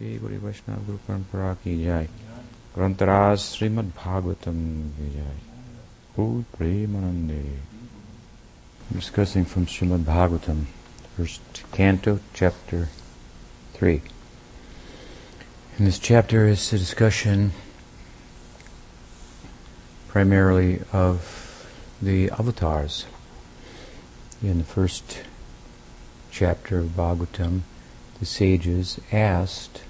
श्री गुरु वैष्णव गुरु परंपरा की जय ग्रंथराज श्रीमद् भागवतम की जय Good Premanande. Discussing from Srimad Bhagavatam, first canto, chapter 3. In this chapter is a discussion primarily of the avatars. In the first chapter of Bhagavatam, the sages asked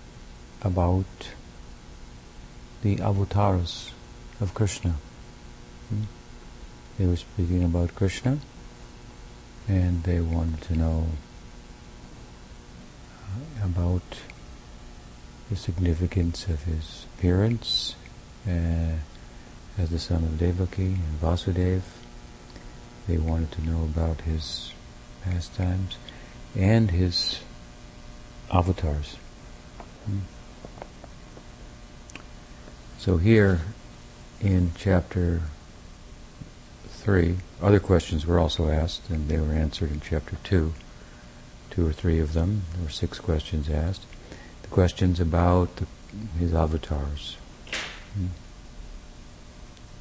about the avatars of Krishna. Hmm? They were speaking about Krishna and they wanted to know uh, about the significance of his appearance uh, as the son of Devaki and Vasudeva. They wanted to know about his pastimes and his avatars. Hmm. So here in chapter 3, other questions were also asked and they were answered in chapter 2. Two or three of them. There were six questions asked. The questions about the, his avatars. Hmm.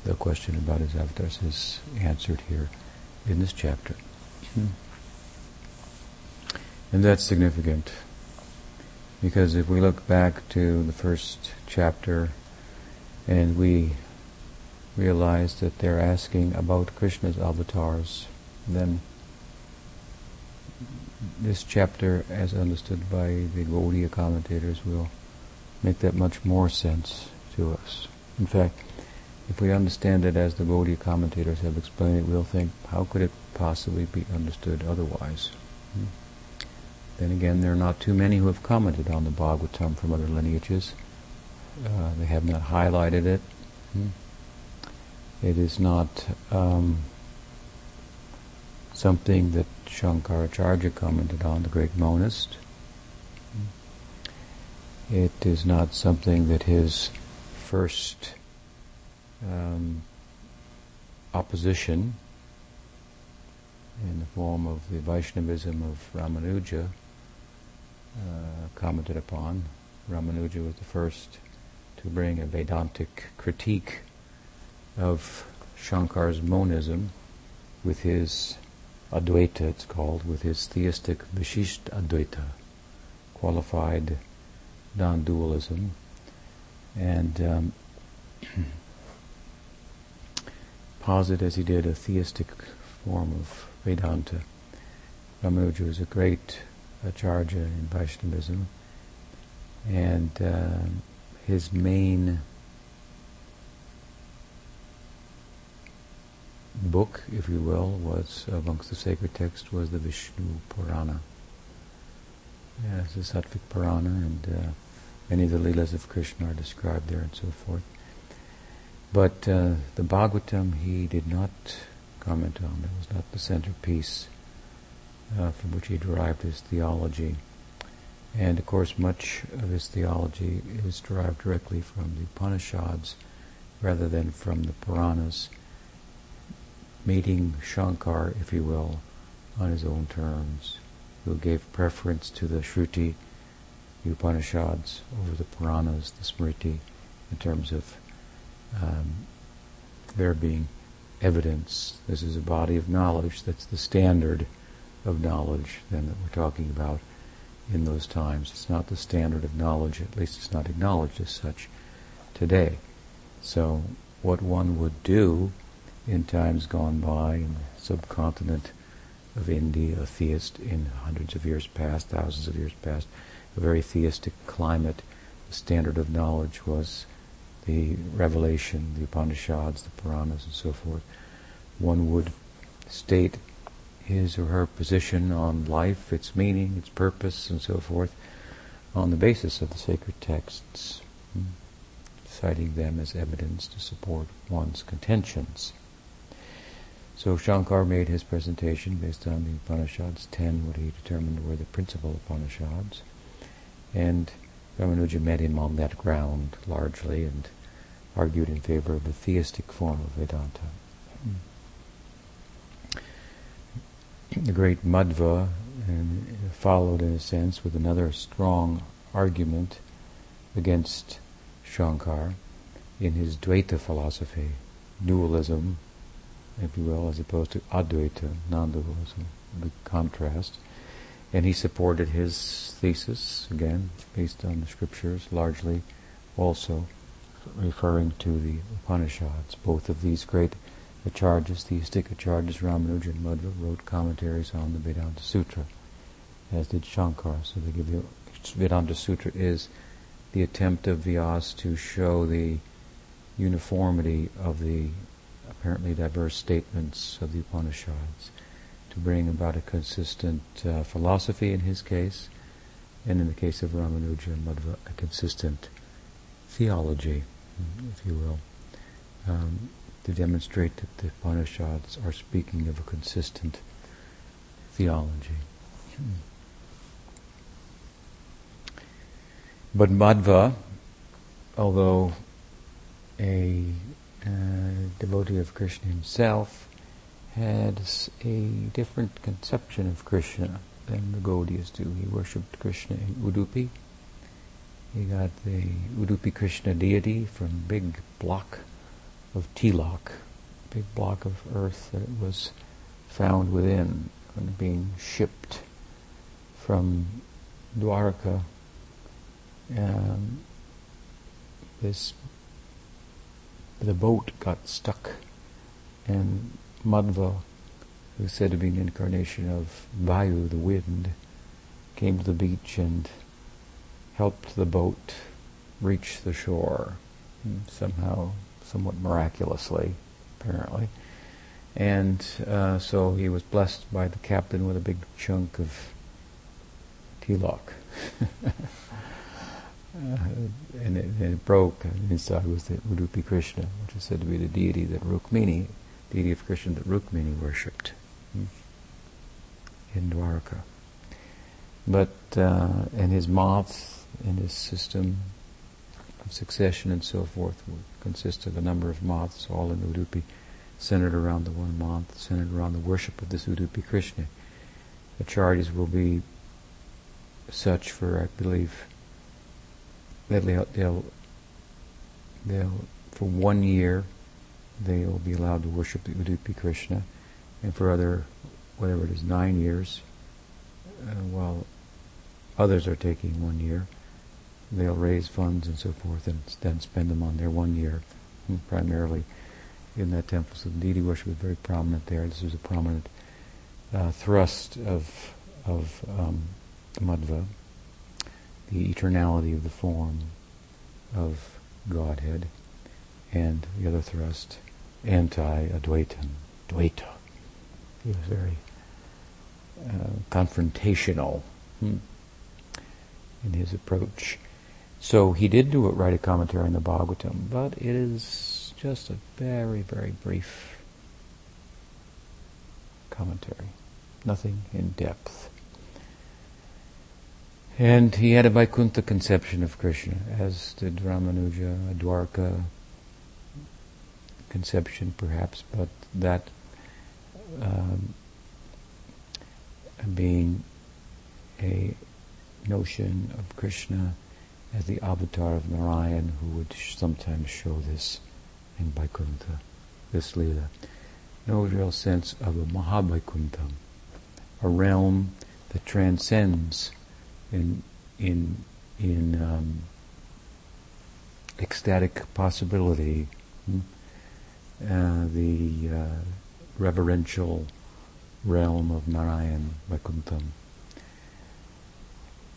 The question about his avatars is answered here in this chapter. Hmm. And that's significant because if we look back to the first chapter and we realize that they're asking about Krishna's avatars, then this chapter, as understood by the Gaudiya commentators, will make that much more sense to us. In fact, if we understand it as the Gaudiya commentators have explained it, we'll think, how could it possibly be understood otherwise? Hmm? Then again, there are not too many who have commented on the Bhagavatam from other lineages. Uh, they have not highlighted it. Hmm? It is not um, something that Shankaracharya commented on, the great monist. Hmm? It is not something that his first um, opposition in the form of the Vaishnavism of Ramanuja uh, commented upon. Ramanuja was the first to bring a Vedantic critique of Shankar's monism with his Advaita, it's called, with his theistic Vishishta Advaita, qualified non-dualism, and um, posit as he did a theistic form of Vedanta. Ramanuja was a great Acharya in Vaishnavism, and uh, his main book, if you will, was amongst the sacred texts was the Vishnu Purana. Yeah, the Sattvic Purana, and uh, many of the Leelas of Krishna are described there and so forth. But uh, the Bhagavatam he did not comment on. It was not the centerpiece uh, from which he derived his theology. And of course, much of his theology is derived directly from the Upanishads rather than from the Puranas, meeting Shankar, if you will, on his own terms, who gave preference to the Shruti, the Upanishads, over the Puranas, the Smriti, in terms of um, there being evidence. This is a body of knowledge that's the standard of knowledge then that we're talking about in those times. It's not the standard of knowledge, at least it's not acknowledged as such today. So what one would do in times gone by in the subcontinent of India, a theist in hundreds of years past, thousands of years past, a very theistic climate, the standard of knowledge was the revelation, the Upanishads, the Puranas, and so forth. One would state his or her position on life, its meaning, its purpose, and so forth, on the basis of the sacred texts, hmm, citing them as evidence to support one's contentions. So Shankar made his presentation based on the Upanishads, ten what he determined were the principal Upanishads, and Ramanuja met him on that ground largely and argued in favor of the theistic form of Vedanta. Hmm the great Madhva followed in a sense with another strong argument against Shankar in his Dvaita philosophy, dualism, if you will, as opposed to Advaita, non-dualism, the contrast. And he supported his thesis, again, based on the scriptures, largely also referring to the Upanishads. Both of these great acharyas, theistic acharyas, Ramanuja and Madhva, wrote commentaries on the Vedanta Sutra, as did Shankara. So they give you, Vedanta Sutra is the attempt of Vyas to show the uniformity of the apparently diverse statements of the Upanishads, to bring about a consistent uh, philosophy in his case, and in the case of Ramanuja and Madhva, a consistent theology, if you will, um, to demonstrate that the Upanishads are speaking of a consistent theology. But Madhva, although a uh, devotee of Krishna himself, had a different conception of Krishna than the Gaudiyas do. He worshipped Krishna in Udupi. He got the Udupi Krishna deity from big block of tilak, a big block of earth that was found within, when being shipped from Dwarka. Um, this the boat got stuck, and Madhva, who is said to be an incarnation of Vayu, the wind, came to the beach and helped the boat reach the shore, somehow, somewhat miraculously, apparently. And uh, so he was blessed by the captain with a big chunk of tilak. Uh, and, it, it, broke. And inside was the Udupi Krishna, which is said to be the deity that Rukmini, deity of Krishna that Rukmini worshipped hmm, in Dwarka. But uh, and his moths and his system of succession and so forth would consist of a number of moths, all in the Udupi, centered around the one month, centered around the worship of this Udupi Krishna. The charges will be such for, I believe, they'll, they'll, they'll, for one year, they'll be allowed to worship the Udupi Krishna, and for other, whatever it is, nine years, uh, while others are taking one year, they'll raise funds and so forth, and then spend them on their one year, primarily in that temple. So the deity worship is very prominent there. This is a prominent uh, thrust of of um, Madhva the eternality of the form of Godhead, and the other thrust, anti-Advaitam, Dvaita. He was very uh, confrontational hmm, in his approach. So he did do it, write a commentary on the Bhagavatam, but it is just a very, very brief commentary. Nothing in depth. And he had a Vaikuntha conception of Krishna, as did Ramanuja, a Dwarka conception perhaps, but that um, being a notion of Krishna as the avatar of Narayan who would sometimes show this in Vaikuntha, this Leela. No real sense of a Mahavaikuntha, a realm that transcends in in in um, ecstatic possibility, hmm? uh, the uh, reverential realm of Narayan Vaikuntham.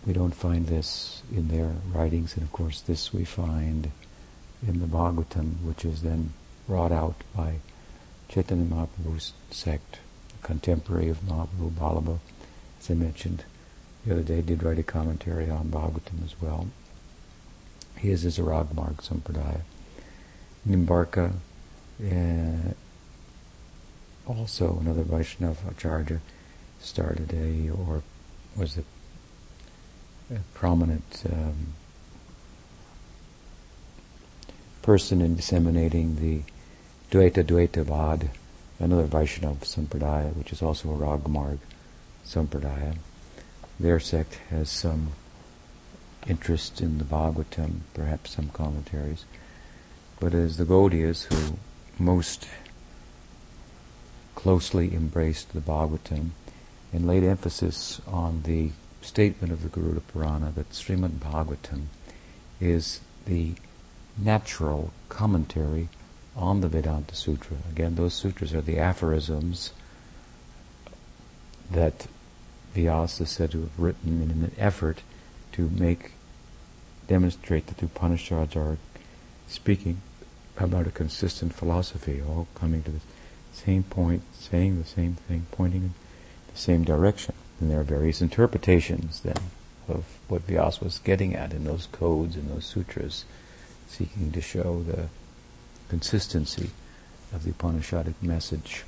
We don't find this in their writings, and of course, this we find in the Bhagavatam, which is then brought out by Chaitanya Mahaprabhu's sect, a contemporary of Mahaprabhu as I mentioned the other day did write a commentary on Bhagavatam as well. He is a Ragmarg Sampradaya. Nimbarka, uh, also another Vaishnava Acharya, started a, or was a prominent um, person in disseminating the Dvaita Dvaita Vad, another Vaishnava Sampradaya, which is also a Ragmarg Sampradaya their sect has some interest in the Bhagavatam, perhaps some commentaries. But as the Gaudiyas who most closely embraced the Bhagavatam and laid emphasis on the statement of the Garuda Purana that Srimad Bhagavatam is the natural commentary on the Vedanta Sutra. Again, those sutras are the aphorisms that Vyasa is said to have written in an effort to make, demonstrate that the Upanishads are speaking about a consistent philosophy, all coming to the same point, saying the same thing, pointing in the same direction. And there are various interpretations then of what Vyasa was getting at in those codes, in those sutras, seeking to show the consistency of the Upanishadic message.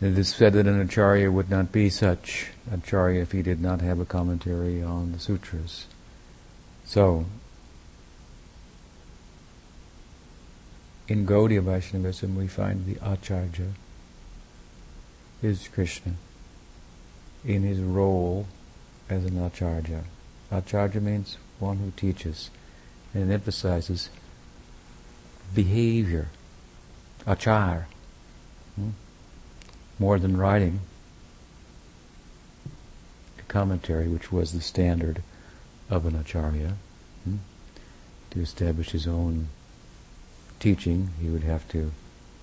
It is said that an acharya would not be such acharya if he did not have a commentary on the sutras. So, in Gaudiya Vaishnavism we find the acharya is Krishna in his role as an acharya. Acharya means one who teaches and emphasizes behavior, achar. Hmm? more than writing a commentary, which was the standard of an acharya. Hmm? To establish his own teaching, he would have to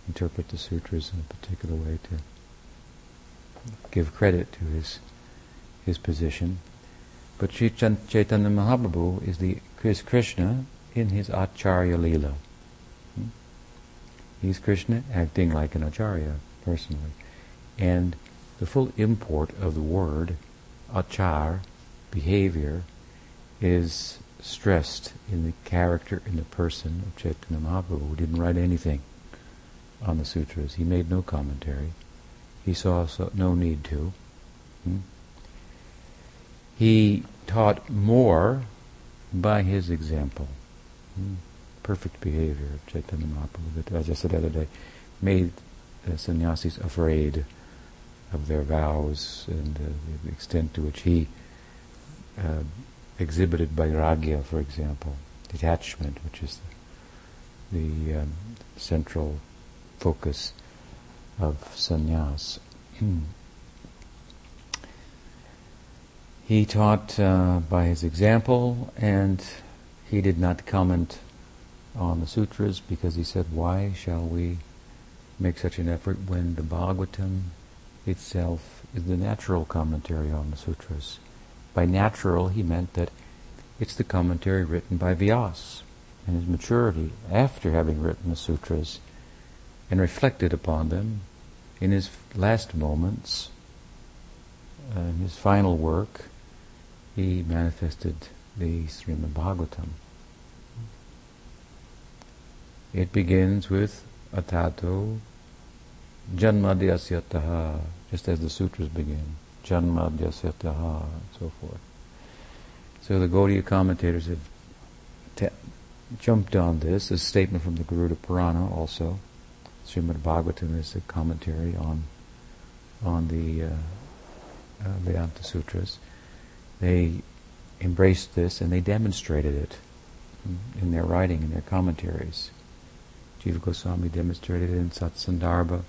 interpret the sutras in a particular way to give credit to his his position. But Sri Chaitanya Mahaprabhu is the is Krishna in his Acharya Leela. Hmm? He's Krishna acting like an Acharya personally. And the full import of the word achar, behavior, is stressed in the character, in the person of Chaitanya Mahaprabhu, who didn't write anything on the sutras. He made no commentary. He saw so, no need to. Hmm? He taught more by his example. Hmm? Perfect behavior of Chaitanya Mahaprabhu as I said the other day, made the sannyasis afraid of their vows and uh, the extent to which he uh, exhibited vairagya, for example, detachment, which is the, the um, central focus of sannyas. he taught uh, by his example, and he did not comment on the sutras because he said, "Why shall we make such an effort when the Bhagavatam itself is the natural commentary on the sutras. By natural, he meant that it's the commentary written by Vyas and his maturity after having written the sutras and reflected upon them in his last moments, uh, in his final work, he manifested the Srimad Bhagavatam. It begins with Atato Janmadhyasyataha, just as the sutras begin. Janmadhyasyataha, and so forth. So the Gaudiya commentators have te- jumped on this. A statement from the Garuda Purana also. Srimad Bhagavatam is a commentary on on the uh, uh, Vedanta Sutras. They embraced this and they demonstrated it in their writing, in their commentaries. Jiva Goswami demonstrated it in Satsandarbha.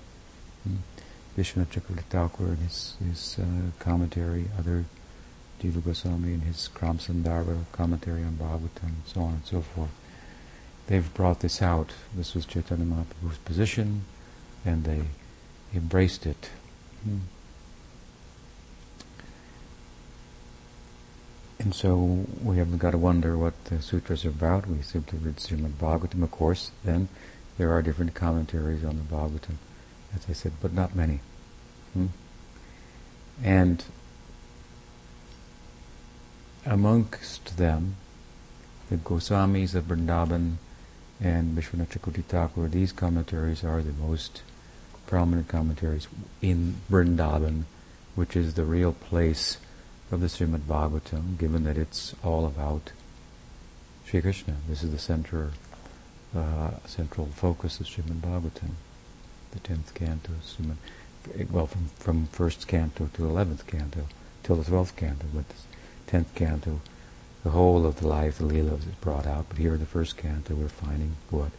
Vishwanath Chakravarti in his, his uh, commentary, other Jiva Goswami in his Kram Sandarbha commentary on Bhagavatam, so on and so forth. They've brought this out. This was Chaitanya Mahaprabhu's position, and they embraced it. Hmm. And so we haven't got to wonder what the sutras are about. We simply read Srimad Bhagavatam, of course. Then there are different commentaries on the Bhagavatam as I said, but not many. Hmm? And amongst them, the Goswamis of Vrindavan and Vishwanath these commentaries are the most prominent commentaries in Vrindavan, which is the real place of the Srimad Bhagavatam, given that it's all about Sri Krishna. This is the center, uh, central focus of Srimad Bhagavatam the tenth canto, well, from from first canto to eleventh canto till the twelfth canto, but tenth canto, the whole of the life, the Leelas is brought out. But here in the first canto, we're finding what?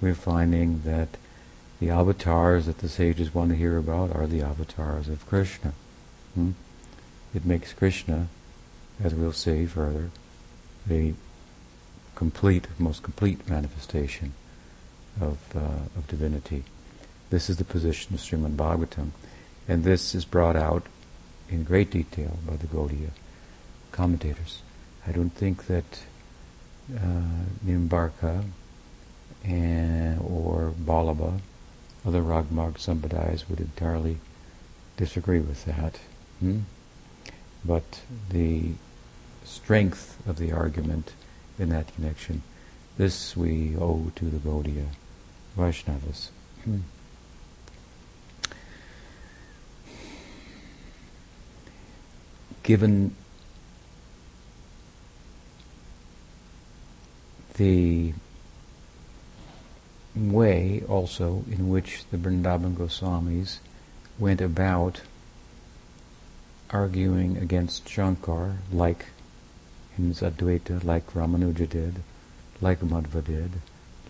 We're finding that the avatars that the sages want to hear about are the avatars of Krishna. Hmm? It makes Krishna, as we'll see further, the complete, most complete manifestation of, uh, of divinity. This is the position of Srimad Bhagavatam. And this is brought out in great detail by the Gaudiya commentators. I don't think that uh, Nimbarka and, or Vallabha, other Ragmarg Sampradayas would entirely disagree with that. Hmm? But the strength of the argument in that connection, this we owe to the Gaudiya Vaishnavas. Hmm. Given the way also in which the Vrindavan Goswamis went about arguing against Shankar, like in Advaita, like Ramanuja did, like Madhva did,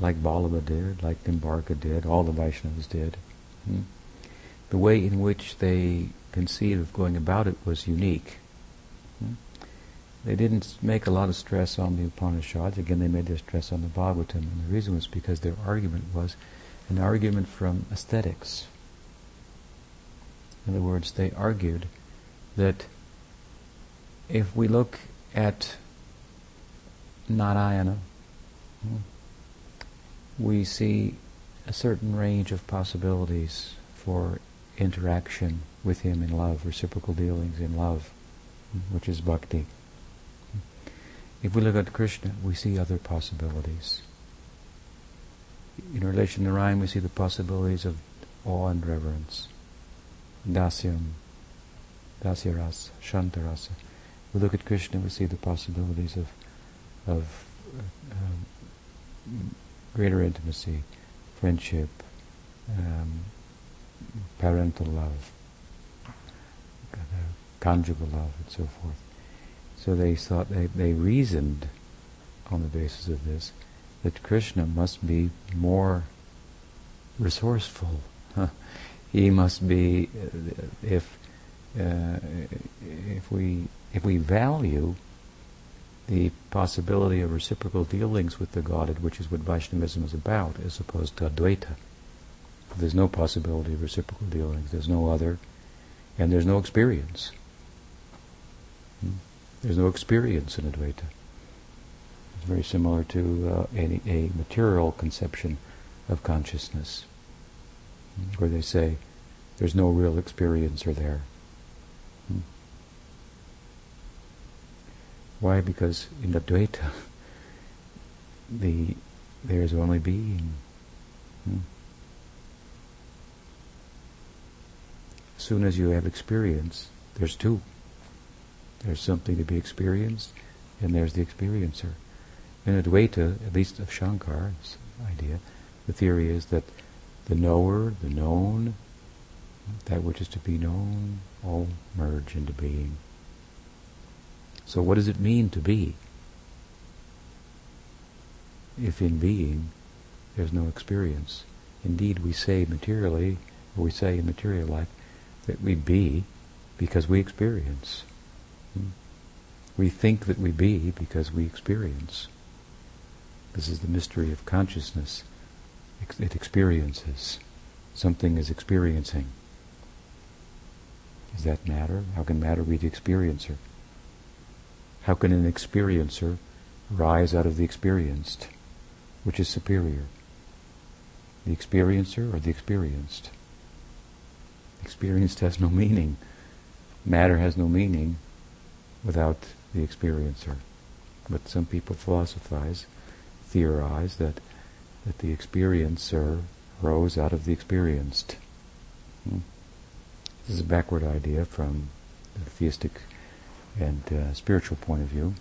like Vallabha did, like Nimbarka did, all the Vaishnavas did. Hmm? The way in which they conceived of going about it was unique. They didn't make a lot of stress on the Upanishads. Again, they made their stress on the Bhagavatam, and the reason was because their argument was an argument from aesthetics. In other words, they argued that if we look at Narayana, we see a certain range of possibilities for interaction with him in love, reciprocal dealings in love, which is bhakti. If we look at Krishna, we see other possibilities. In relation to Narayan, we see the possibilities of awe and reverence, dasyam, dasyarasa, shantarasa. We look at Krishna, we see the possibilities of of um, greater intimacy, friendship, um, parental love, conjugal love, and so forth. So they thought they, they reasoned on the basis of this that Krishna must be more resourceful. he must be if uh, if we if we value the possibility of reciprocal dealings with the Godhead, which is what Vaishnavism is about, as opposed to Advaita. There's no possibility of reciprocal dealings. There's no other, and there's no experience. Hmm? There's no experience in Advaita. It's very similar to uh, a, a material conception of consciousness, where they say there's no real experiencer there. Hmm. Why? Because in Advaita, the there is only being. Hmm. As soon as you have experience, there's two. There's something to be experienced, and there's the experiencer. In Advaita, at least of Shankar's idea, the theory is that the knower, the known, that which is to be known, all merge into being. So what does it mean to be? If in being there's no experience. Indeed, we say materially, or we say in material life, that we be because we experience. We think that we be because we experience. This is the mystery of consciousness. It experiences. Something is experiencing. Does that matter? How can matter be the experiencer? How can an experiencer rise out of the experienced? Which is superior? The experiencer or the experienced? Experienced has no meaning. Matter has no meaning without the experiencer. But some people philosophize, theorize that that the experiencer rose out of the experienced. Hmm? This is a backward idea from the theistic and uh, spiritual point of view.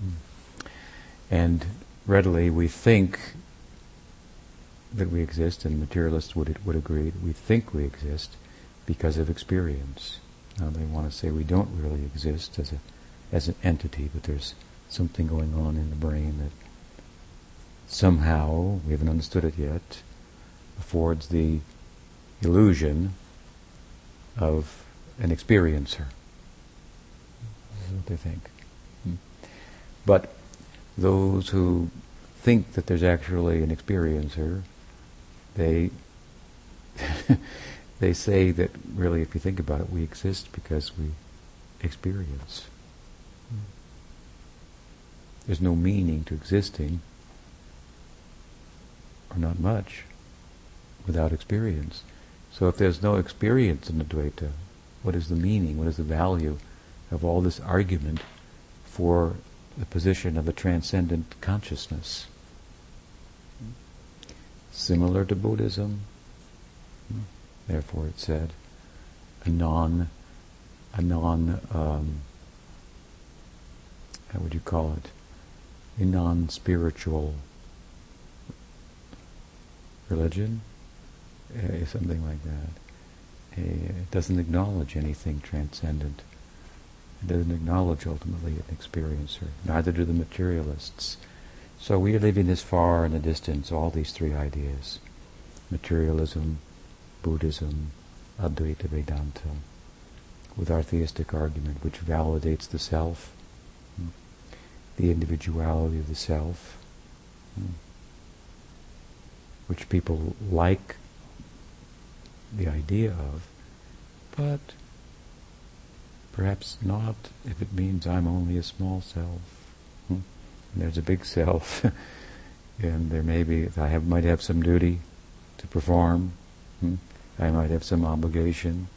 Hmm. And readily we think that we exist, and materialists would would agree we think we exist because of experience. Now they want to say we don't really exist as a as an entity, but there's something going on in the brain that somehow, we haven't understood it yet, affords the illusion of an experiencer. That's what they think. Hmm. But those who think that there's actually an experiencer, they they say that really, if you think about it, we exist because we experience. There's no meaning to existing, or not much, without experience. So if there's no experience in Advaita, what is the meaning, what is the value of all this argument for the position of a transcendent consciousness? Similar to Buddhism, therefore it said, a non, a non, um, how would you call it? A non-spiritual religion, uh, something like that. A, it doesn't acknowledge anything transcendent. It doesn't acknowledge ultimately an experiencer. Neither do the materialists. So we are living this far in the distance, all these three ideas. Materialism, Buddhism, Advaita Vedanta, with our theistic argument, which validates the self, hmm, the individuality of the self, hmm, which people like the idea of, but perhaps not if it means I'm only a small self. Hmm? there's a big self, and there may be I have might have some duty to perform. I might have some obligation,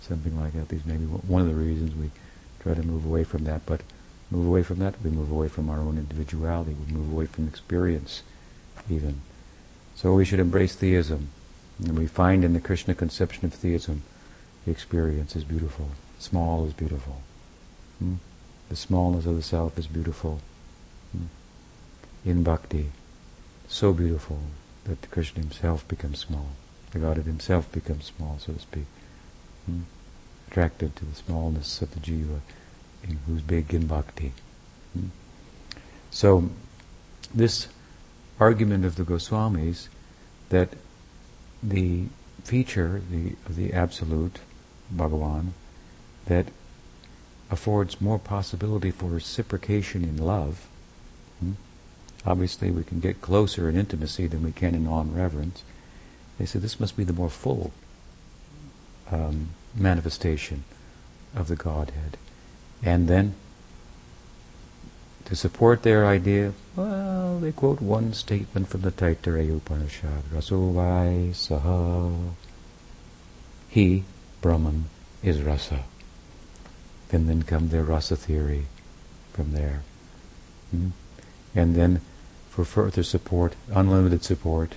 something like that. These may be one of the reasons we try to move away from that. But move away from that, we move away from our own individuality. We move away from experience, even. So we should embrace theism. And we find in the Krishna conception of theism, the experience is beautiful. Small is beautiful. Hmm? The smallness of the self is beautiful. Hmm? In bhakti, so beautiful that the Krishna himself becomes small the Godhead himself becomes small, so to speak. Hmm? Attracted to the smallness of the jiva, who's big in bhakti. Hmm? So, this argument of the Goswamis that the feature the, of the Absolute, Bhagavan, that affords more possibility for reciprocation in love. Hmm? Obviously, we can get closer in intimacy than we can in non-reverence. They say this must be the more full um, manifestation of the Godhead. And then, to support their idea, well, they quote one statement from the Taittiriya Upanishad, Rasovai Saha. He, Brahman, is rasa. And then come their rasa theory from there. Mm-hmm. And then, for further support, unlimited support,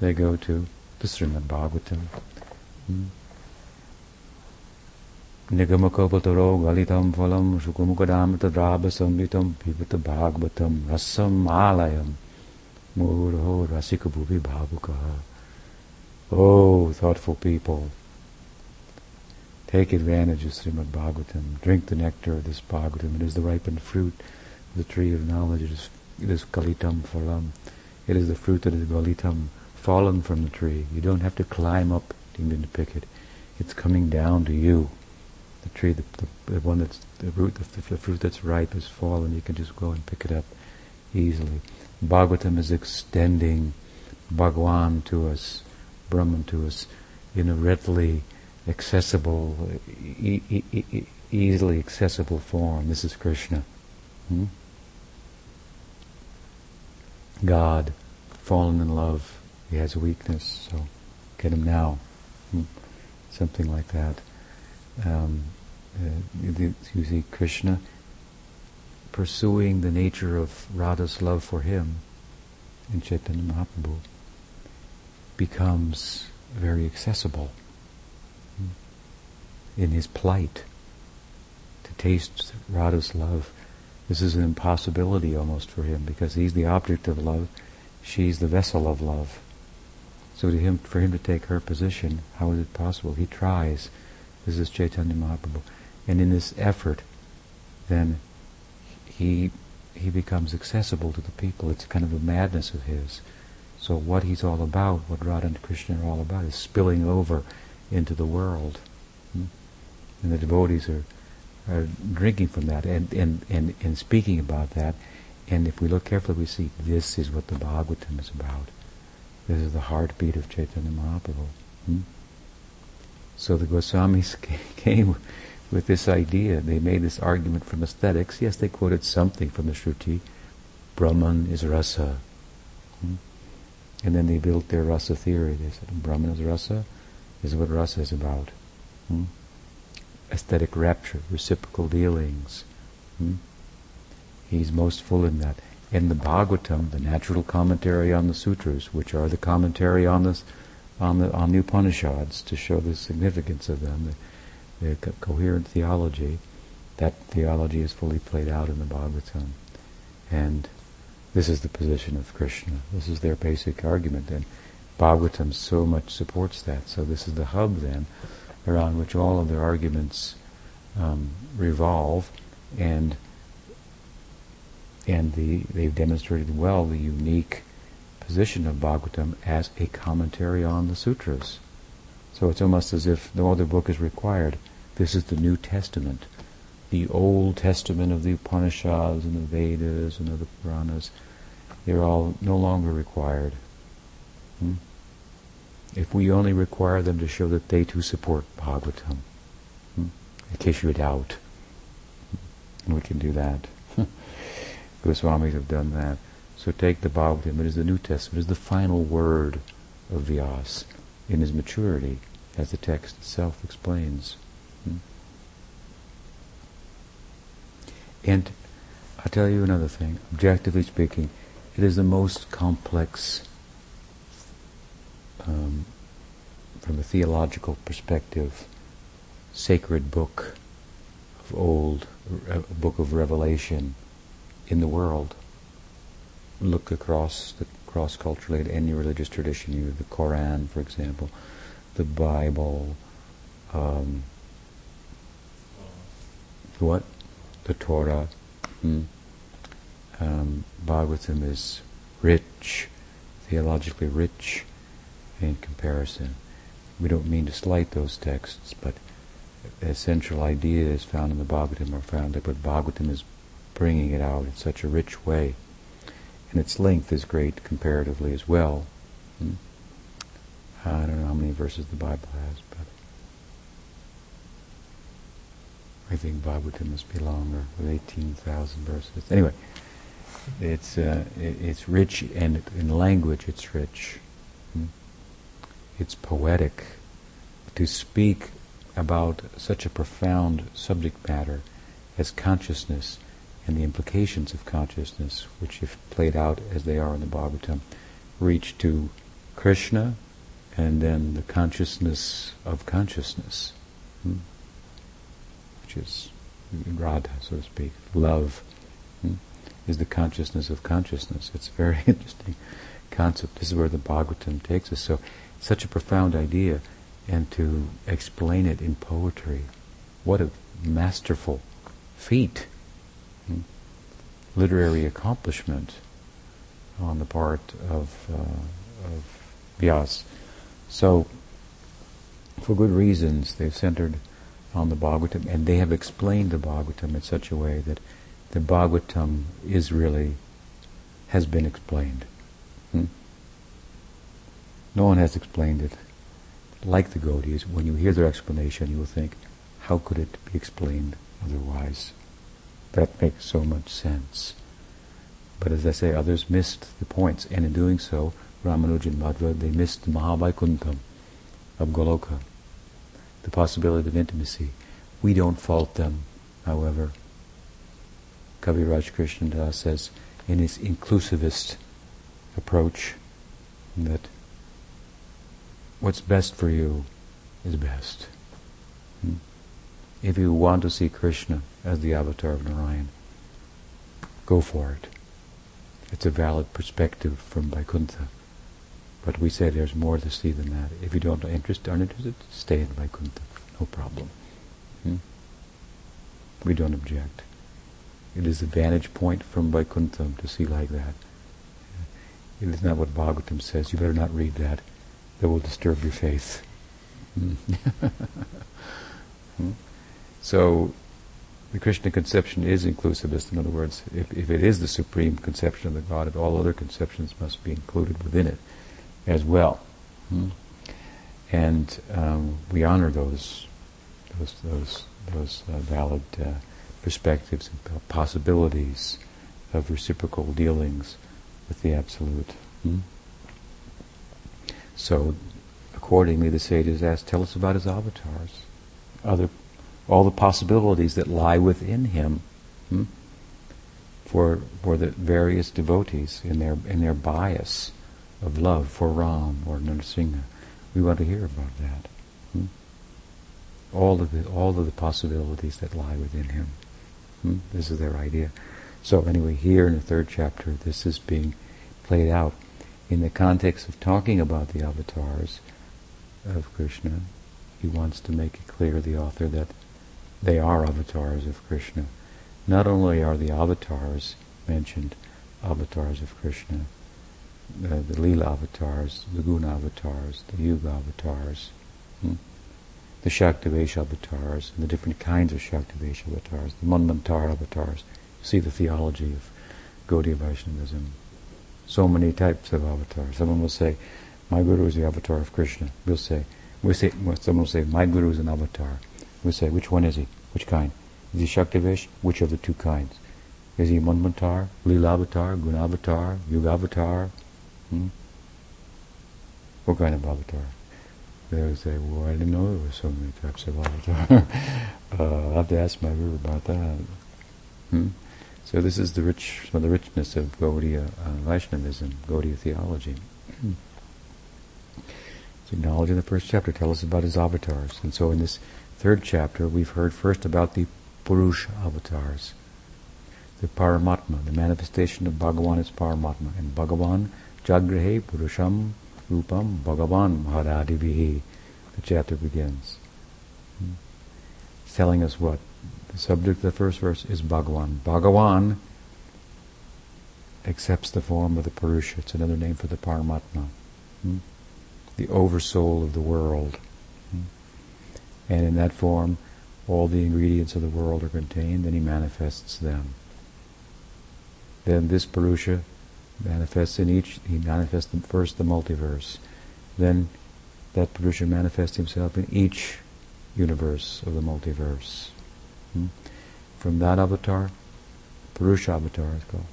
they go to Srimad Bhagavatam. Nigamakopataro galitam phalam shukumukadam tadrabha samvitam pivata bhagavatam rasam alayam murho rasika bhuvi bhavukaha. Oh, thoughtful people, take advantage of Srimad Bhagavatam. Drink the nectar of this Bhagavatam. It is the ripened fruit of the tree of knowledge. It is, it is galitam phalam. It is the fruit that is galitam fallen from the tree. You don't have to climb up even to pick it. It's coming down to you. The tree, the, the, the one that's the root, the, the, fruit that's ripe is fallen. You can just go and pick it up easily. Bhagavatam is extending Bhagwan to us, Brahman to us, in a readily accessible, e- e- e- easily accessible form. This is Krishna. Hmm? God, fallen in love he has a weakness, so get him now. Hmm. Something like that. Um, uh, you see Krishna pursuing the nature of Radha's love for him in Chaitanya Mahaprabhu becomes very accessible hmm. in his plight to taste Radha's love. This is an impossibility almost for him because he's the object of love, she's the vessel of love. So to him, for him to take her position, how is it possible? He tries This is Chaitanya Mahaprabhu. And in this effort, then he he becomes accessible to the people. It's kind of a madness of his. So what he's all about, what Radha and Krishna are all about, is spilling over into the world. Hmm? And the devotees are, are drinking from that and, and, and, and speaking about that. And if we look carefully, we see this is what the Bhagavatam is about. This is the heartbeat of Chaitanya Mahaprabhu. Hmm? So the Goswamis came with this idea. They made this argument from aesthetics. Yes, they quoted something from the Shruti. Brahman is rasa. Hmm? And then they built their rasa theory. They said Brahman is rasa. This is what rasa is about. Hmm? Aesthetic rapture, reciprocal dealings. Hmm? He's most full in that. In the Bhagavatam, the natural commentary on the sutras, which are the commentary on this, on the on the Upanishads to show the significance of them, the, the co- coherent theology. That theology is fully played out in the Bhagavatam, and this is the position of Krishna. This is their basic argument, and Bhagavatam so much supports that. So this is the hub then, around which all of their arguments um, revolve, and and the, they've demonstrated well the unique position of Bhagavatam as a commentary on the sutras. So it's almost as if no other book is required. This is the New Testament. The Old Testament of the Upanishads and the Vedas and the Puranas, they're all no longer required. Hmm? If we only require them to show that they too support Bhagavatam, hmm? in case you doubt, and we can do that. Goswamis have done that. So take the Bhagavatam, it is the New Testament, it is the final word of Vyas in his maturity, as the text itself explains. Hmm? And I'll tell you another thing, objectively speaking, it is the most complex, um, from a theological perspective, sacred book of old, a book of revelation in the world. Look across the cross culturally at any religious tradition. You the Koran, for example, the Bible, um, what, the Torah. Hmm? Um, Bhagavatam is rich, theologically rich in comparison. We don't mean to slight those texts, but essential ideas found in the Bhagavatam are found there, but Bhagavatam is bringing it out in such a rich way. And its length is great comparatively as well. Hmm? I don't know how many verses the Bible has, but I think Bhagavatam must be longer, with 18,000 verses. Anyway, it's uh, it, it's rich, and in language it's rich. Hmm? It's poetic. To speak about such a profound subject matter as consciousness and the implications of consciousness, which if played out as they are in the Bhagavatam, reach to Krishna and then the consciousness of consciousness, hmm? which is Radha, so to speak. Love hmm? is the consciousness of consciousness. It's a very interesting concept. This is where the Bhagavatam takes us. So, such a profound idea, and to explain it in poetry, what a masterful feat literary accomplishment on the part of, uh, of Vyas. So, for good reasons, they've centered on the Bhagavatam, and they have explained the Bhagavatam in such a way that the Bhagavatam is really, has been explained. Hmm? No one has explained it like the Gaudiyas. When you hear their explanation, you will think, how could it be explained otherwise? That makes so much sense. But as I say, others missed the points, and in doing so, Ramanuja and Madhva, they missed the Mahavaikuntham of Goloka, the possibility of intimacy. We don't fault them, however. Kaviraj Krishna Das says in his inclusivist approach that what's best for you is best. If you want to see Krishna as the avatar of Narayan, go for it. It's a valid perspective from Vaikuntha. But we say there's more to see than that. If you don't interest, aren't interested, stay in Vaikuntha. no problem. Hmm? We don't object. It is the vantage point from Vaikuntham to see like that. It is not what Bhagavatam says. You better not read that. That will disturb your faith. Hmm? hmm? So, the Krishna conception is inclusivist. In other words, if, if it is the supreme conception of the God, all other conceptions must be included within it as well. Hmm? And um, we honor those those those those uh, valid uh, perspectives and possibilities of reciprocal dealings with the absolute. Hmm? So, accordingly, the sages ask, "Tell us about his avatars, other, all the possibilities that lie within him." Hmm? For for the various devotees in their in their bias of love for Ram or Narsingha, we want to hear about that. Hmm? All of the all of the possibilities that lie within him. Hmm? This is their idea. So anyway, here in the third chapter, this is being played out in the context of talking about the avatars of Krishna. He wants to make it clear, the author, that they are avatars of Krishna. Not only are the avatars mentioned avatars of Krishna, uh, the Leela avatars, the Guna avatars, the Yuga avatars, hmm? the Shaktivesh avatars, and the different kinds of Shaktivesh avatars, the Manvantar avatars. You see the theology of Gaudiya Vaishnavism. So many types of avatars. Someone will say, my guru is the avatar of Krishna. We'll say, we'll say someone will say, my guru is an avatar. We'll say, which one is he? Which kind? Is he Shaktivesh? Which of the two kinds? Is he Manvantar, Leela avatar, Guna avatar, Yuga? Hmm? What kind of avatar? They would say, well, I didn't know there were so many types of avatar. uh, I'll have to ask my guru about that. Hmm? So this is the rich, some of the richness of Gaudiya uh, Vaishnavism, Gaudiya theology. Hmm. It's acknowledged in the first chapter, tell us about his avatars. And so in this third chapter, we've heard first about the Purush avatars, the Paramatma, the manifestation of Bhagavan is Paramatma. And Bhagavan Jagrihe Purusham Rupam Bhagavan Mahadadivihi. The chapter begins. Hmm. Telling us what? The subject of the first verse is Bhagavan. Bhagavan accepts the form of the Purusha. It's another name for the Paramatma. Hmm? The oversoul of the world. And in that form, all the ingredients of the world are contained, and he manifests them. Then this Purusha manifests in each, he manifests first the multiverse. Then that Purusha manifests himself in each universe of the multiverse. Hmm? From that avatar, Purusha avatar is called,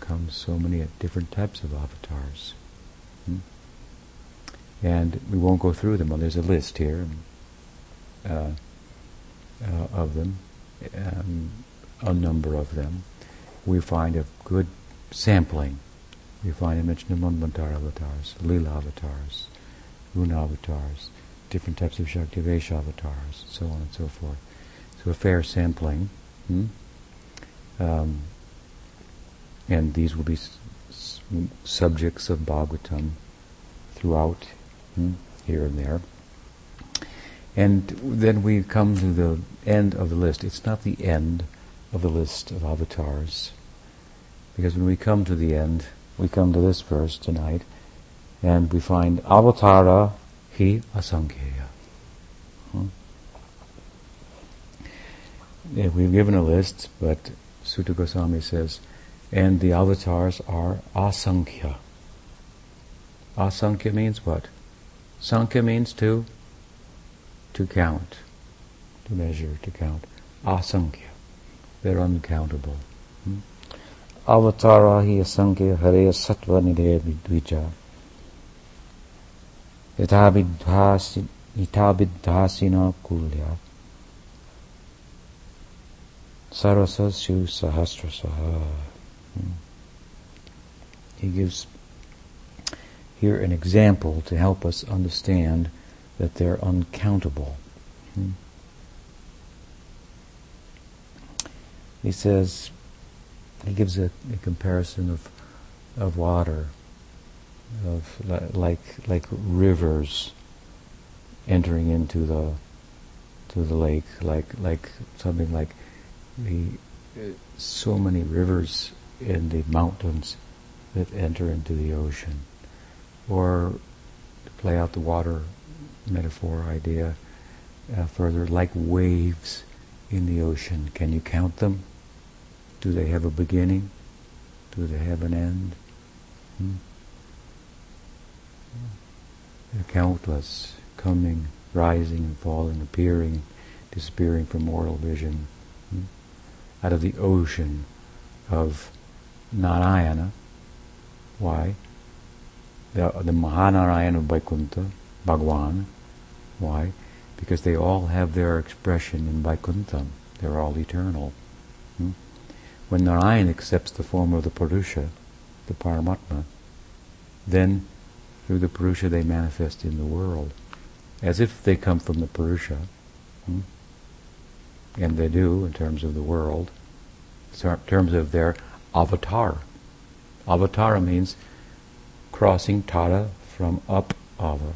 comes so many different types of avatars. Hmm? And we won't go through them. Well, there's a list here uh, uh, of them, um, a number of them. We find a good sampling We find a mention of Manvantar avatars, Leela avatars, Guna avatars, different types of Shaktivesh avatars, so on and so forth. So a fair sampling. Hmm? Um, and these will be s- subjects of Bhagavatam throughout, hmm? here and there. And then we come to the end of the list. It's not the end of the list of avatars, because when we come to the end, we come to this verse tonight, and we find avatara hi asankhya. Hmm? Yeah, we've given a list, but Suta Goswami says, and the avatars are asankhya. Asankhya means what? Sankhya means to to count, to measure, to count. Asankhya. They're uncountable. Hmm? avatara hi asankhya hare sattva nidhe vidvija. Itabidhasina kulya. Sarasasyu sahasrasaha. Hmm. He gives here an example to help us understand that they're uncountable. Hmm. He says, he gives a, a comparison of of water, of like like rivers entering into the to the lake, like like something like the so many rivers in the mountains that enter into the ocean, or to play out the water metaphor idea uh, further, like waves in the ocean. Can you count them? Do they have a beginning? Do they have an end? Hmm? They're countless, coming, rising and falling, appearing, disappearing from mortal vision. Hmm? Out of the ocean of Narayana. Why? The, the Mahanarayana of Vaikuntha, Bhagwan. Why? Because they all have their expression in Vaikuntha. They're all eternal. Hmm? When Narayan accepts the form of the Purusha, the Paramatma, then through the Purusha they manifest in the world, as if they come from the Purusha, hmm? and they do in terms of the world, in terms of their avatar. Avatara means crossing tara from up ava,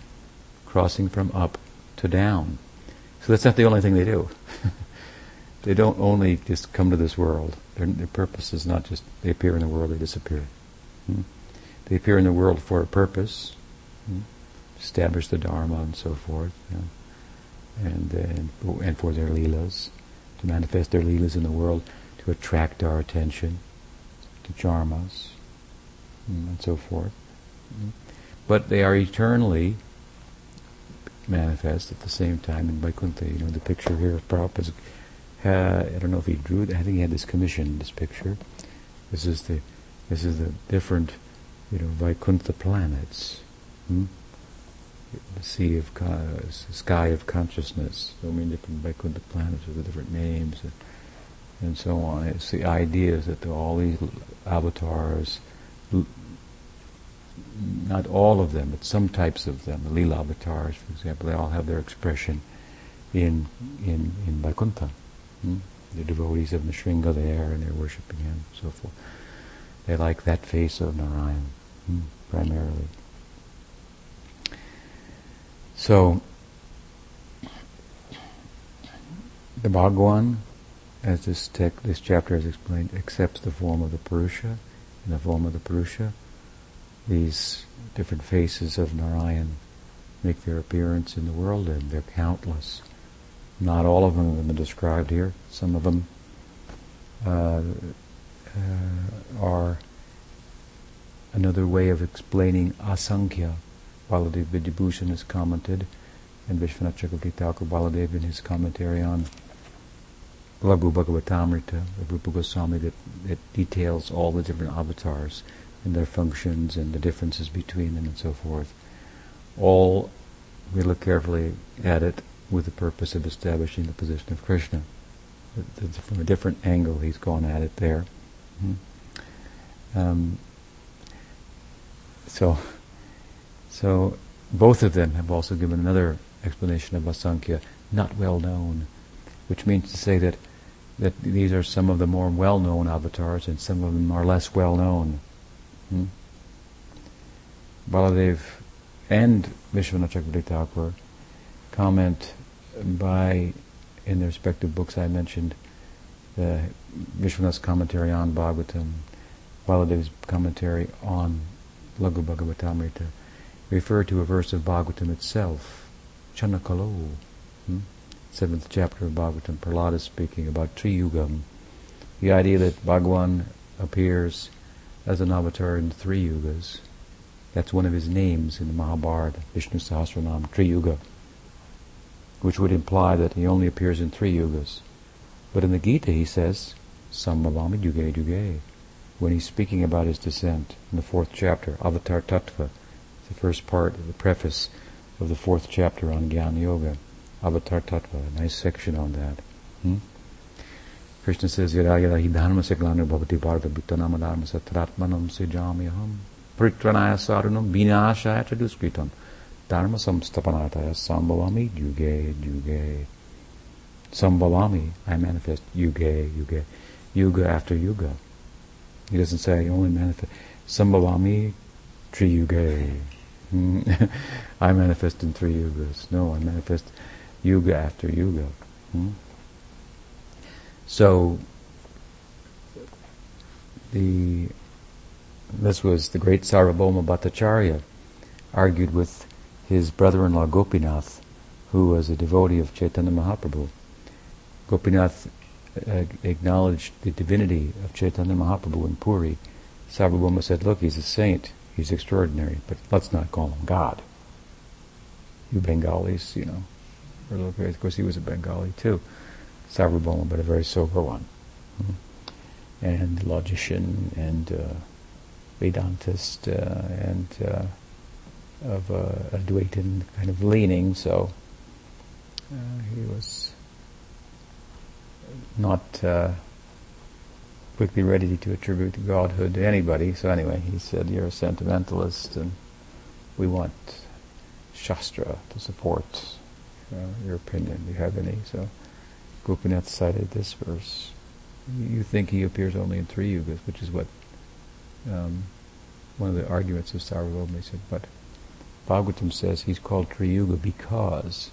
crossing from up to down. So that's not the only thing they do. they don't only just come to this world. Their, their, purpose is not just they appear in the world, they disappear. Hmm? They appear in the world for a purpose, hmm? establish the Dharma and so forth, and, and, and for their leelas, to manifest their leelas in the world, to attract our attention, to charm us, hmm, and so forth. Hmm? But they are eternally manifest at the same time in Vaikuntha. You know, the picture here of Prabhupada, uh, I don't know if he drew it, I think he had this commission, this picture. This is the, this is the different, you know, Vaikuntha planets. Hmm? The sea of, uh, sky of consciousness, so many different Vaikuntha planets with different names and, and so on. It's the idea that all these avatars not all of them, but some types of them, the Lila avatars, for example, they all have their expression in in in Vaikuntha. Hmm? The devotees of Nrsimha there, and they're worshipping him, and so forth. They like that face of Narayan, hmm? primarily. So, the Bhagwan, as this tech, this chapter has explained, accepts the form of the Purusha, in the form of the Purusha, these different faces of Narayan make their appearance in the world, and they're countless. Not all of them have been described here. Some of them uh, uh, are another way of explaining asankhya. Baladev Vidyabhushan has commented, and Vishwanath Chakravarti Thakur Baladev in his commentary on Laghu Bhagavatamrita Rupa Goswami that, that details all the different avatars and their functions and the differences between them and so forth. All we look carefully at it with the purpose of establishing the position of Krishna. From a different angle, he's gone at it there. Mm-hmm. Um, so, so both of them have also given another explanation of Asankhya, not well known, which means to say that that these are some of the more well-known avatars and some of them are less well-known. Hmm? Baladev and Vishwanath Thakur comment by, in their respective books I mentioned, the Vishwanath's commentary on Bhagavatam, Baladev's commentary on Laghu Bhagavatamrita, refer to a verse of Bhagavatam itself, Chanakalo, hmm? seventh chapter of Bhagavatam, Prahlada speaking about Triyugam, the idea that Bhagwan appears as an avatar in three yugas. That's one of his names in the Mahabharata, Vishnu Sahasranam, Triyuga, which would imply that he only appears in three yugas. But in the Gita he says, Sambhavami Yuge Yuge, when he's speaking about his descent in the fourth chapter, Avatar Tattva, the first part of the preface of the fourth chapter on Jnana Yoga, Avatar Tattva, a nice section on that. Hmm? Krishna says, Yada yada hi dharma se bhavati bharata bhuttanam dharma satratmanam se jamyaham pritranaya sarunam vinashaya chaduskritam dharma samstapanataya sambhavami yuge yuge sambhavami, I manifest yuge yuge yuga after yuga. He doesn't say I only manifest sambhavami tri yuge. I manifest in three yugas. No, I manifest yuga after yuga. Hmm? So, the this was the great Sarvabhauma Bhattacharya argued with his brother-in-law Gopinath, who was a devotee of Chaitanya Mahaprabhu. Gopinath uh, acknowledged the divinity of Chaitanya Mahaprabhu in Puri. Sarvabhauma said, look, he's a saint, he's extraordinary, but let's not call him God. You Bengalis, you know. Of course, he was a Bengali too. Sarvabhauma, but a very sober one. And logician and uh, Vedantist uh, and uh, of a Advaitin kind of leaning, so uh, he was not uh, quickly ready to attribute godhood to anybody. So anyway, he said, "You're a sentimentalist, and we want Shastra to support uh, your opinion. Do you have any?" So Gopinath cited this verse. You think he appears only in three yugas, which is what um, one of the arguments of Sarvabhauma said, but Bhagavatam says he's called Triyuga because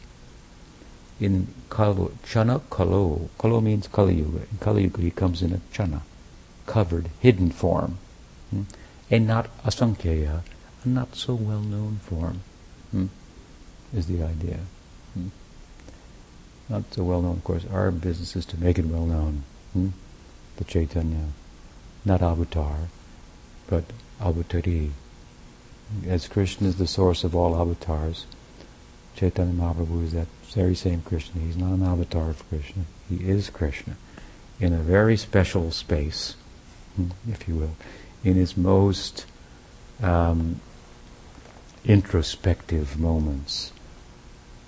in Kalo, Chana Kalo, Kalo means Kali Yuga. In Kali Yuga he comes in a Chana, covered, hidden form, hmm? and not Asankhya, a not so well known form, hmm? is the idea. Hmm? Not so well known, of course. Our business is to make it well known. Hmm? The Chaitanya, not avatar, but avatari. As Krishna is the source of all avatars, Chaitanya Mahaprabhu is that very same Krishna. He's not an avatar of Krishna. He is Krishna in a very special space, hmm, if you will, in his most um, introspective moments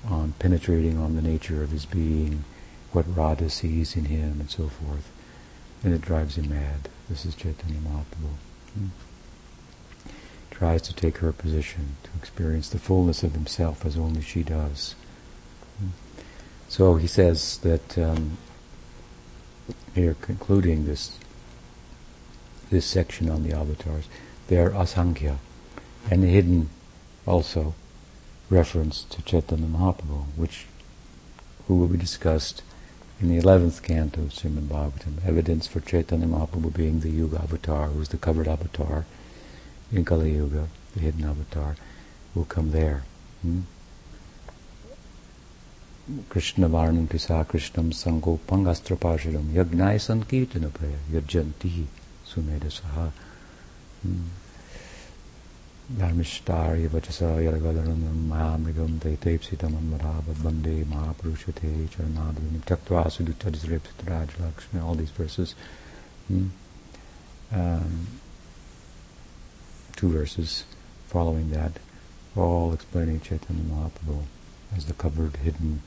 on penetrating on the nature of his being, what Radha sees in him, and so forth. And it drives him mad. This is Chaitanya Mahaprabhu. Hmm. Tries to take her position, to experience the fullness of himself as only she does. Hmm. So he says that um, here, concluding this this section on the avatars, they are asankhya and hidden also reference to Chaitanya Mahaprabhu, which who will be discussed in the eleventh canto of Srimad Bhagavatam. Evidence for Chaitanya Mahaprabhu being the Yuga avatar, who is the covered avatar in Kali Yuga, the hidden avatar, will come there. Hmm? Krishna Varnam Kisa Krishnam Sango Pangastrapashiram Yagnai Sankirtana Praya Yajanti Sumedasaha. Hmm. धर्मिष्टार्य वचसा यदगदनन्दं महामृगं दैतैप्सितमन्मरावत् वन्दे महापुरुषते चरणाद्विनिं त्यक्त्वा सुदुच्चरितरेप्सितराजलक्ष्मी all these verses hmm? um, two verses following that all explaining Chaitanya Mahaprabhu as the covered hidden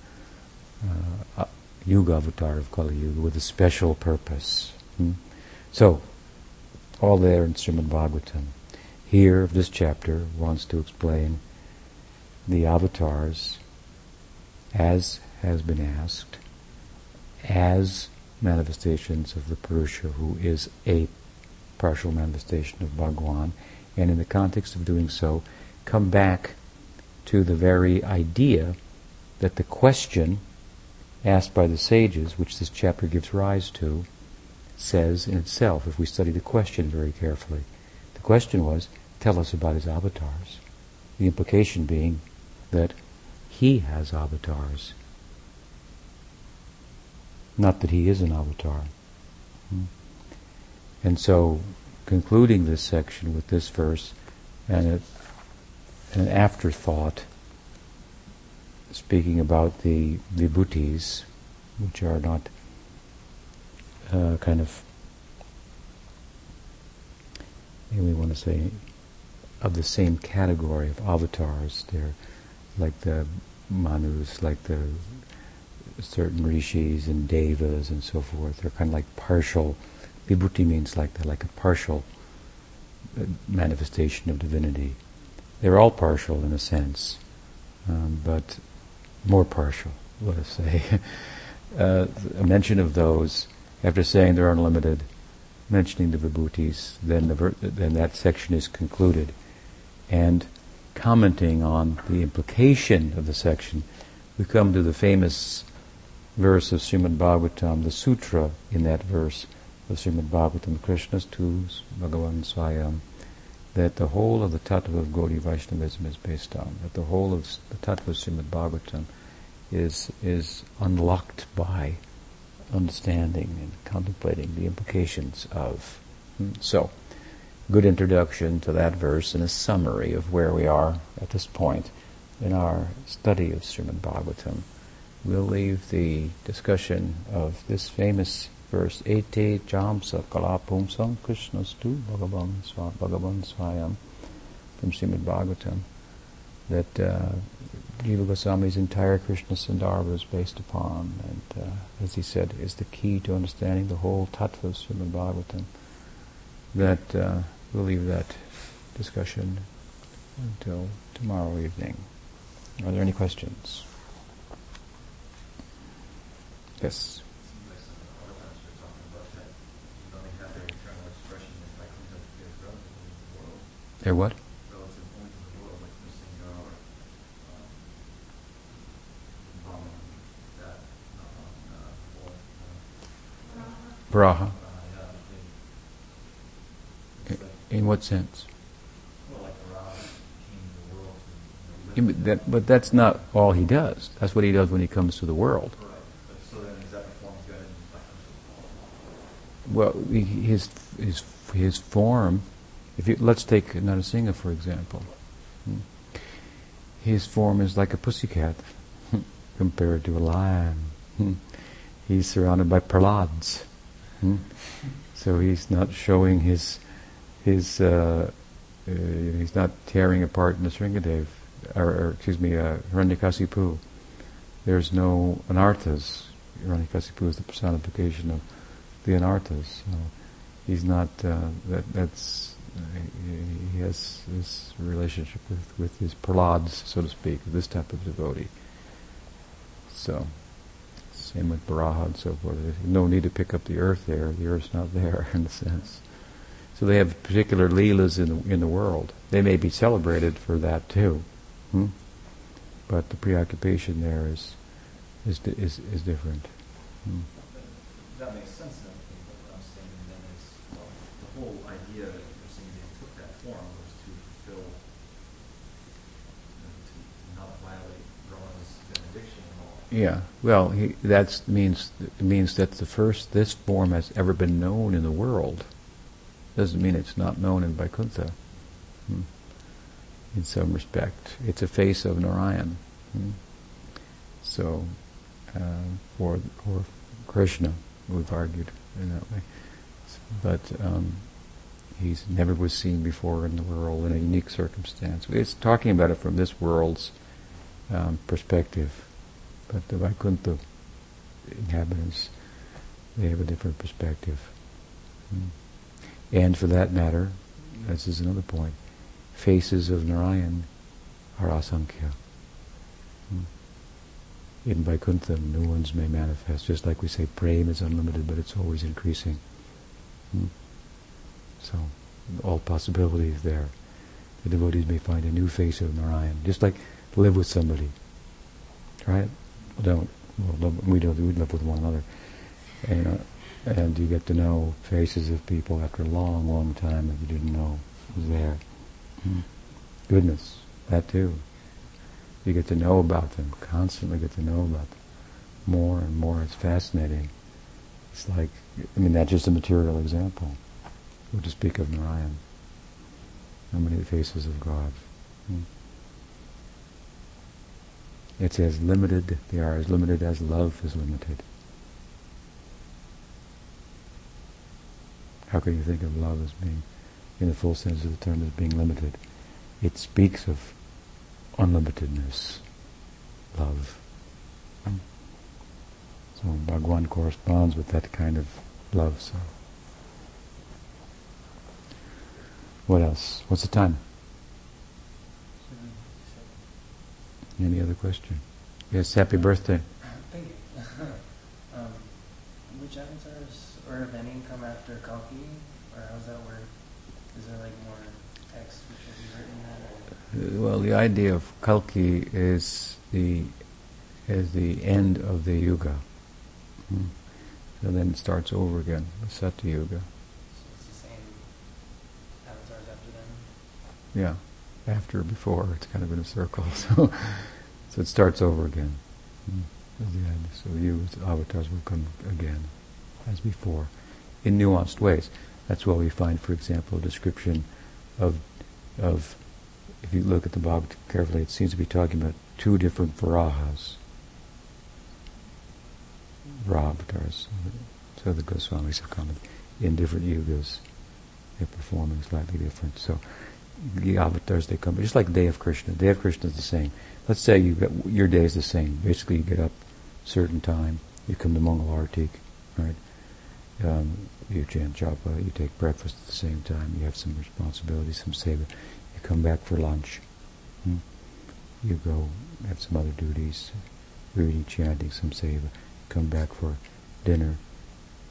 uh, Yuga avatar of Kali Yuga with a special purpose hmm? so all there in Srimad Bhagavatam here of this chapter wants to explain the avatars as has been asked as manifestations of the Purusha who is a partial manifestation of Bhagwan. And in the context of doing so come back to the very idea that the question asked by the sages which this chapter gives rise to says in itself if we study the question very carefully question was, tell us about his avatars. The implication being that he has avatars. Not that he is an avatar. Hmm. And so, concluding this section with this verse and an afterthought, speaking about the vibhutis, which are not uh, kind of we want to say, of the same category of avatars. They're like the manus, like the certain rishis and devas and so forth. They're kind of like partial. Vibhuti means like like a partial uh, manifestation of divinity. They're all partial in a sense, um, but more partial, let us say. uh, a mention of those, after saying they're unlimited, mentioning the vibhutis, then, the then that section is concluded. And commenting on the implication of the section, we come to the famous verse of Srimad Bhagavatam, the sutra in that verse of Srimad Bhagavatam, Krishnastu, Bhagavan Swayam, that the whole of the tattva of Gaudiya Vaishnavism is based on, that the whole of the tattva of Srimad Bhagavatam is, is unlocked by understanding and contemplating the implications of. Hmm, so, good introduction to that verse and a summary of where we are at this point in our study of Srimad Bhagavatam. We'll leave the discussion of this famous verse, Ete Jamsa Kalapumsam Krishnastu Bhagavan Swa Bhagavan Swayam from Srimad Bhagavatam that uh, Jiva Goswami's entire Krishna Sandarbha is based upon, and uh, as he said, is the key to understanding the whole tattva of Srimad Bhagavatam. That uh, we'll leave that discussion until tomorrow evening. Are there any questions? Yes. They're what? Varaha. In what sense? That, but that's not all he does. That's what he does when he comes to the world. Well, his his his form. If you, let's take Narasimha for example. His form is like a pussycat compared to a lion. He's surrounded by prahlads. Hmm? So he's not showing his his uh, uh, he's not tearing apart Nrsingadev, or, or excuse me, uh, Hiranyakasipu. There's no anarthas. Hiranyakasipu is the personification of the anarthas. So he's not. Uh, that that's he has this relationship with with his prahlads, so to speak, this type of devotee. So. Same with Varaha and so forth. There's no need to pick up the earth there. The earth's not there in a sense. So they have particular leelas in the, in the world. They may be celebrated for that too. Hmm? But the preoccupation there is is is, is different. Hmm. That makes sense then. What I'm saying then is well, the whole idea that you're saying they took that form was to fulfill, you know, to not violate Brahma's benediction and all. Yeah. Well, that means means that the first this form has ever been known in the world. Doesn't mean it's not known in Vaikuntha. Hmm. In some respect, it's a face of Narayan. Hmm. So, uh, for or Krishna, we've argued in that way, but um, he's never was seen before in the world in a unique circumstance. It's talking about it from this world's um, perspective. But the Vaikuntha inhabitants, they have a different perspective. And for that matter, this is another point, faces of Narayan are asankhya. In Vaikuntha, new ones may manifest, just like we say prema is unlimited, but it's always increasing. So, all possibilities there. The devotees may find a new face of Narayan, just like live with somebody. Right? Don't well, we don't we live with one another, and uh, and you get to know faces of people after a long, long time that you didn't know was there. Hmm. Goodness, that too. You get to know about them, constantly get to know about them more and more. It's fascinating. It's like, I mean, that's just a material example. We'll just speak of Narayan. How many faces of God? Hmm. It's as limited, they are as limited as love is limited. How can you think of love as being, in the full sense of the term, as being limited? It speaks of unlimitedness, love. So Bhagwan corresponds with that kind of love. So, what else? What's the time? Any other question? Yes, happy birthday. Thank you. um, which avatars or if any come after Kalki, or how's that work? Is there like more text which should be written Uh, well, the idea of Kalki is the is the end of the yuga. Hmm. So then it starts over again, the Satya Yuga. So it's the same avatars after them. Yeah, after, before, it's kind of in a circle. So, so it starts over again. Hmm. So you, as avatars, will come again, as before, in nuanced ways. That's why we find, for example, a description of, of if you look at the Bhagavad carefully, it seems to be talking about two different Varahas. Avatars. So the Goswamis have come in different yugas. They're performing slightly different. So the avatars they come, just like day of Krishna. Day of Krishna is the same. Let's say you get, your day is the same. Basically, you get up certain time, you come to Mangal Artik, right? Um, you chant japa, you take breakfast at the same time, you have some responsibilities, some seva. You come back for lunch. Hmm? You go have some other duties, reading, chanting, some seva. Come back for dinner,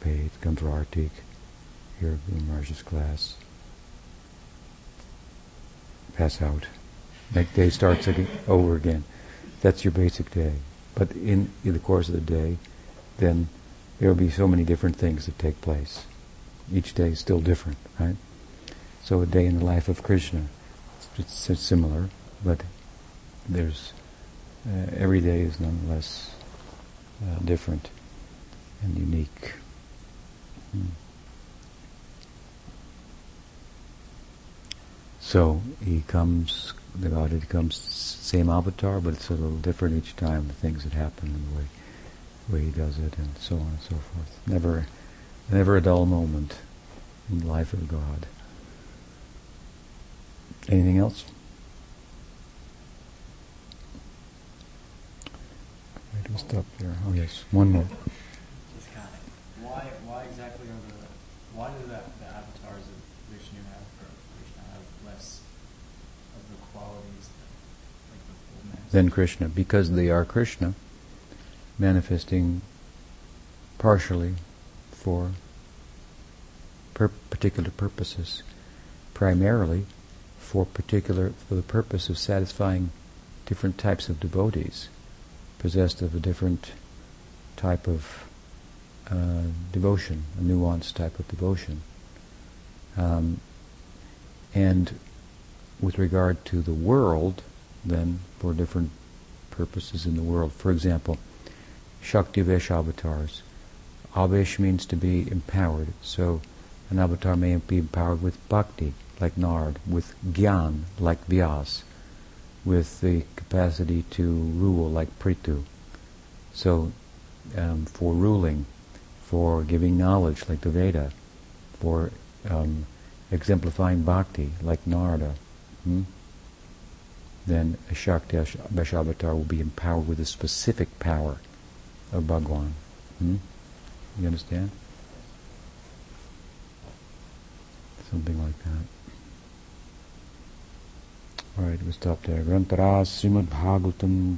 bathe, come for artik, hear Guru Maharaj's class, pass out. Next day starts over again. That's your basic day. But in, in the course of the day, then there will be so many different things that take place. Each day is still different, right? So a day in the life of Krishna, it's, it's similar, but there's uh, every day is nonetheless uh, different and unique. Hmm. So he comes, the Godhead comes same avatar, but it's a little different each time. The things that happen and the way, the way he does it, and so on and so forth. Never, never a dull moment in the life of God. Anything else? Right, we'll stop there. Oh yes, one more. Just why, why exactly are the, why do the, the avatars of Vishnu have, or Krishna have less of the qualities that, like the fullness? Than Krishna, because they are Krishna, manifesting partially for per- particular purposes, primarily for particular for the purpose of satisfying different types of devotees, possessed of a different type of uh, devotion, a nuanced type of devotion. Um, and with regard to the world, then for different purposes in the world. For example, Shakti Vesh avatars. Avesh means to be empowered. So an avatar may be empowered with bhakti, like Narad, with gyan, like Vyas, with the capacity to rule, like Prithu. So um, for ruling, for giving knowledge, like the Veda, for um, exemplifying bhakti, like Narada, hmm? Then a Shakti Vaishavatar will be empowered with a specific power of Bhagwan. Hmm? You understand? Something like that. Alright, we'll stop there. Grantara Srimad Bhagavatam.